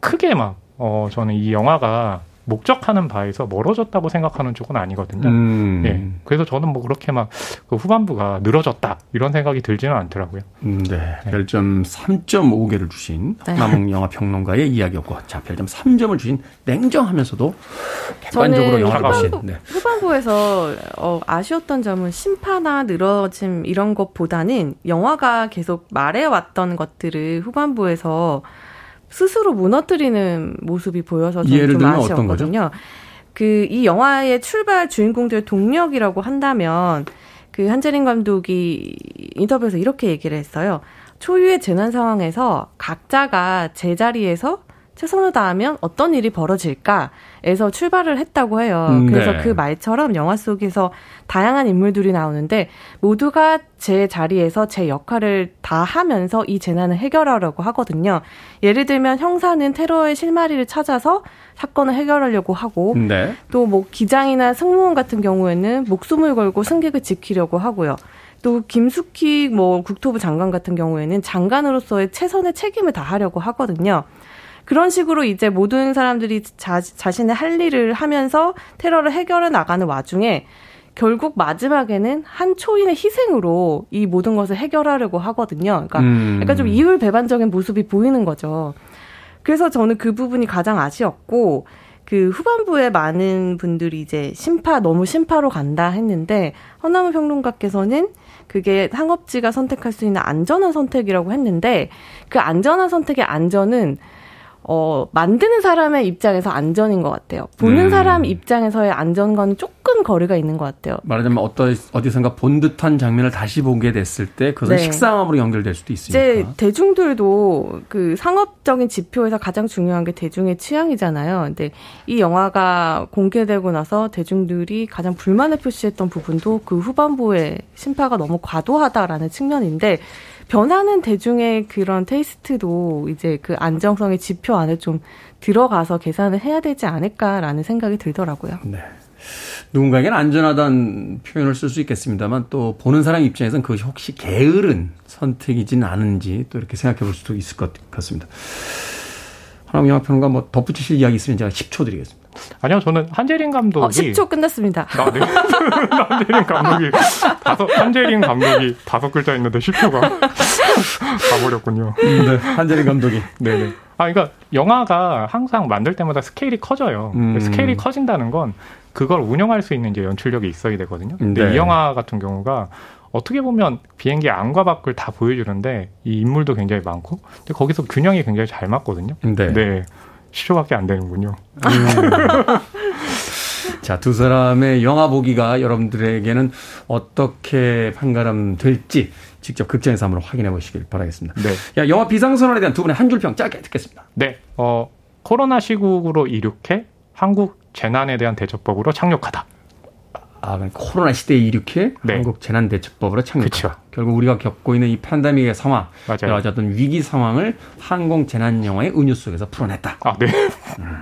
크게 막 어, 저는 이 영화가 목적하는 바에서 멀어졌다고 생각하는 쪽은 아니거든요. 음. 예. 그래서 저는 뭐 그렇게 막 그 후반부가 늘어졌다 이런 생각이 들지는 않더라고요. 음, 네. 네. 별점 3.5개를 주신 네. 남웅 영화 평론가의 이야기였고, 자 별점 3점을 주신 냉정하면서도 객관적으로 영화를 보신. 네. 후반부에서 어, 아쉬웠던 점은 심파나 늘어짐 이런 것보다는 영화가 계속 말해왔던 것들을 후반부에서 스스로 무너뜨리는 모습이 보여서 저는 좀 아쉬웠거든요. 그 이 영화의 출발 주인공들의 동력이라고 한다면 그 한재린 감독이 인터뷰에서 이렇게 얘기를 했어요. 초유의 재난 상황에서 각자가 제자리에서 최선을 다하면 어떤 일이 벌어질까에서 출발을 했다고 해요. 음, 그래서 네. 그 말처럼 영화 속에서 다양한 인물들이 나오는데 모두가 제 자리에서 제 역할을 다 하면서 이 재난을 해결하려고 하거든요. 예를 들면 형사는 테러의 실마리를 찾아서 사건을 해결하려고 하고 네. 또뭐 기장이나 승무원 같은 경우에는 목숨을 걸고 승객을 지키려고 하고요. 또 김숙희 뭐 국토부 장관 같은 경우에는 장관으로서의 최선의 책임을 다하려고 하거든요. 그런 식으로 이제 모든 사람들이 자, 자신의 할 일을 하면서 테러를 해결해 나가는 와중에 결국 마지막에는 한 초인의 희생으로 이 모든 것을 해결하려고 하거든요. 그러니까 음. 약간 좀 이율 배반적인 모습이 보이는 거죠. 그래서 저는 그 부분이 가장 아쉬웠고 그 후반부에 많은 분들이 이제 심파 너무 심파로 간다 했는데 허나무 평론가께서는 그게 상업지가 선택할 수 있는 안전한 선택이라고 했는데 그 안전한 선택의 안전은 어, 만드는 사람의 입장에서 안전인 것 같아요. 보는 음. 사람 입장에서의 안전과는 조금 거리가 있는 것 같아요. 말하자면 어떤 어디선가 본 듯한 장면을 다시 보게 됐을 때 그것은 네. 식상함으로 연결될 수도 있으니까. 이제 대중들도 그 상업적인 지표에서 가장 중요한 게 대중의 취향이잖아요. 근데 이 영화가 공개되고 나서 대중들이 가장 불만을 표시했던 부분도 그 후반부에 심파가 너무 과도하다라는 측면인데 변하는 대중의 그런 테이스트도 이제 그 안정성의 지표 안에 좀 들어가서 계산을 해야 되지 않을까라는 생각이 들더라고요. 네. 누군가에게는 안전하다는 표현을 쓸 수 있겠습니다만 또 보는 사람 입장에서는 그것이 혹시 게으른 선택이지는 않은지 또 이렇게 생각해 볼 수도 있을 것 같습니다. 하나님 영화평론가 뭐 덧붙이실 이야기 있으면 제가 10초 드리겠습니다. 아니요, 저는 한재린 감독이 어, 10초 끝났습니다. 아, 네. 한재린 감독이 다섯 한재린 감독이 다섯 글자 있는데 10초가 가버렸군요. 네, 한재린 감독이. 네, 네. 아, 그러니까 영화가 항상 만들 때마다 스케일이 커져요. 음. 스케일이 커진다는 건 그걸 운영할 수 있는 이제 연출력이 있어야 되거든요. 근데 네. 이 영화 같은 경우가 어떻게 보면 비행기 안과 밖을 다 보여주는데 이 인물도 굉장히 많고 근데 거기서 균형이 굉장히 잘 맞거든요. 네. 네. 10초밖에 안 되는군요. 음. 자, 두 사람의 영화 보기가 여러분들에게는 어떻게 판가름 될지 직접 극장에서 한번 확인해 보시길 바라겠습니다. 네. 야, 영화 비상선언에 대한 두 분의 한 줄 평 짧게 듣겠습니다. 네. 어, 코로나 시국으로 이륙해 한국 재난에 대한 대처법으로 착륙하다. 아, 코로나 시대에 이륙해 네. 한국 재난대처법으로. 그쵸. 결국 우리가 겪고 있는 이 팬데믹의 상황, 맞아요. 여러 가지 어떤 위기 상황을 항공 재난 영화의 은유 속에서 풀어냈다. 아, 네. 음,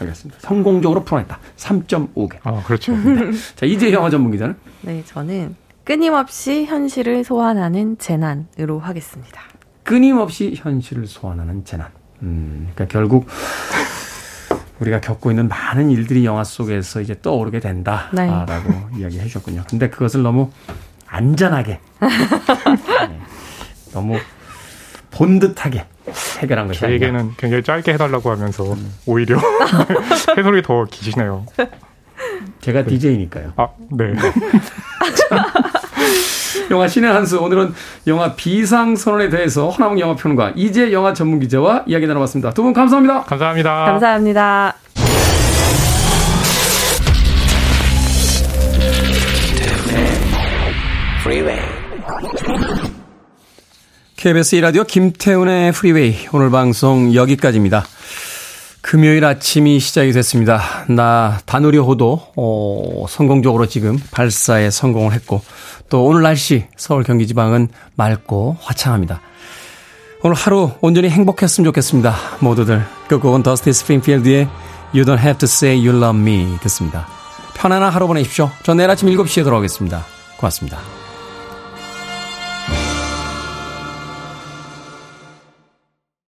알겠습니다. 성공적으로 풀어냈다. 3.5개. 아, 그렇죠. 네. 자, 이제 영화 전문 기자는? 네, 저는 끊임없이 현실을 소환하는 재난으로 하겠습니다. 끊임없이 현실을 소환하는 재난. 음, 그러니까 결국 우리가 겪고 있는 많은 일들이 영화 속에서 이제 떠오르게 된다라고 네. 이야기해 주셨군요. 근데 그것을 너무 안전하게 네. 너무 본 듯하게 해결한 것이 저에게는 아니라. 굉장히 짧게 해달라고 하면서 음. 오히려 해설이 더 기시네요. 제가 네. DJ니까요. 아, 네. 네. 영화 신의 한수 오늘은 영화 비상선언에 대해서 허나웅 영화평론가 이제 영화 전문 기자와 이야기 나눠봤습니다. 두 분 감사합니다. 감사합니다. 감사합니다. KBS 1라디오 김태훈의 프리웨이 오늘 방송 여기까지입니다. 금요일 아침이 시작이 됐습니다. 나 다누리호도 어, 성공적으로 지금 발사에 성공을 했고 또 오늘 날씨 서울 경기 지방은 맑고 화창합니다. 오늘 하루 온전히 행복했으면 좋겠습니다. 모두들 끝곡은 더스티 스프링필드의 You Don't Have to Say You Love Me 듣습니다. 편안한 하루 보내십시오. 전 내일 아침 7시에 돌아오겠습니다. 고맙습니다.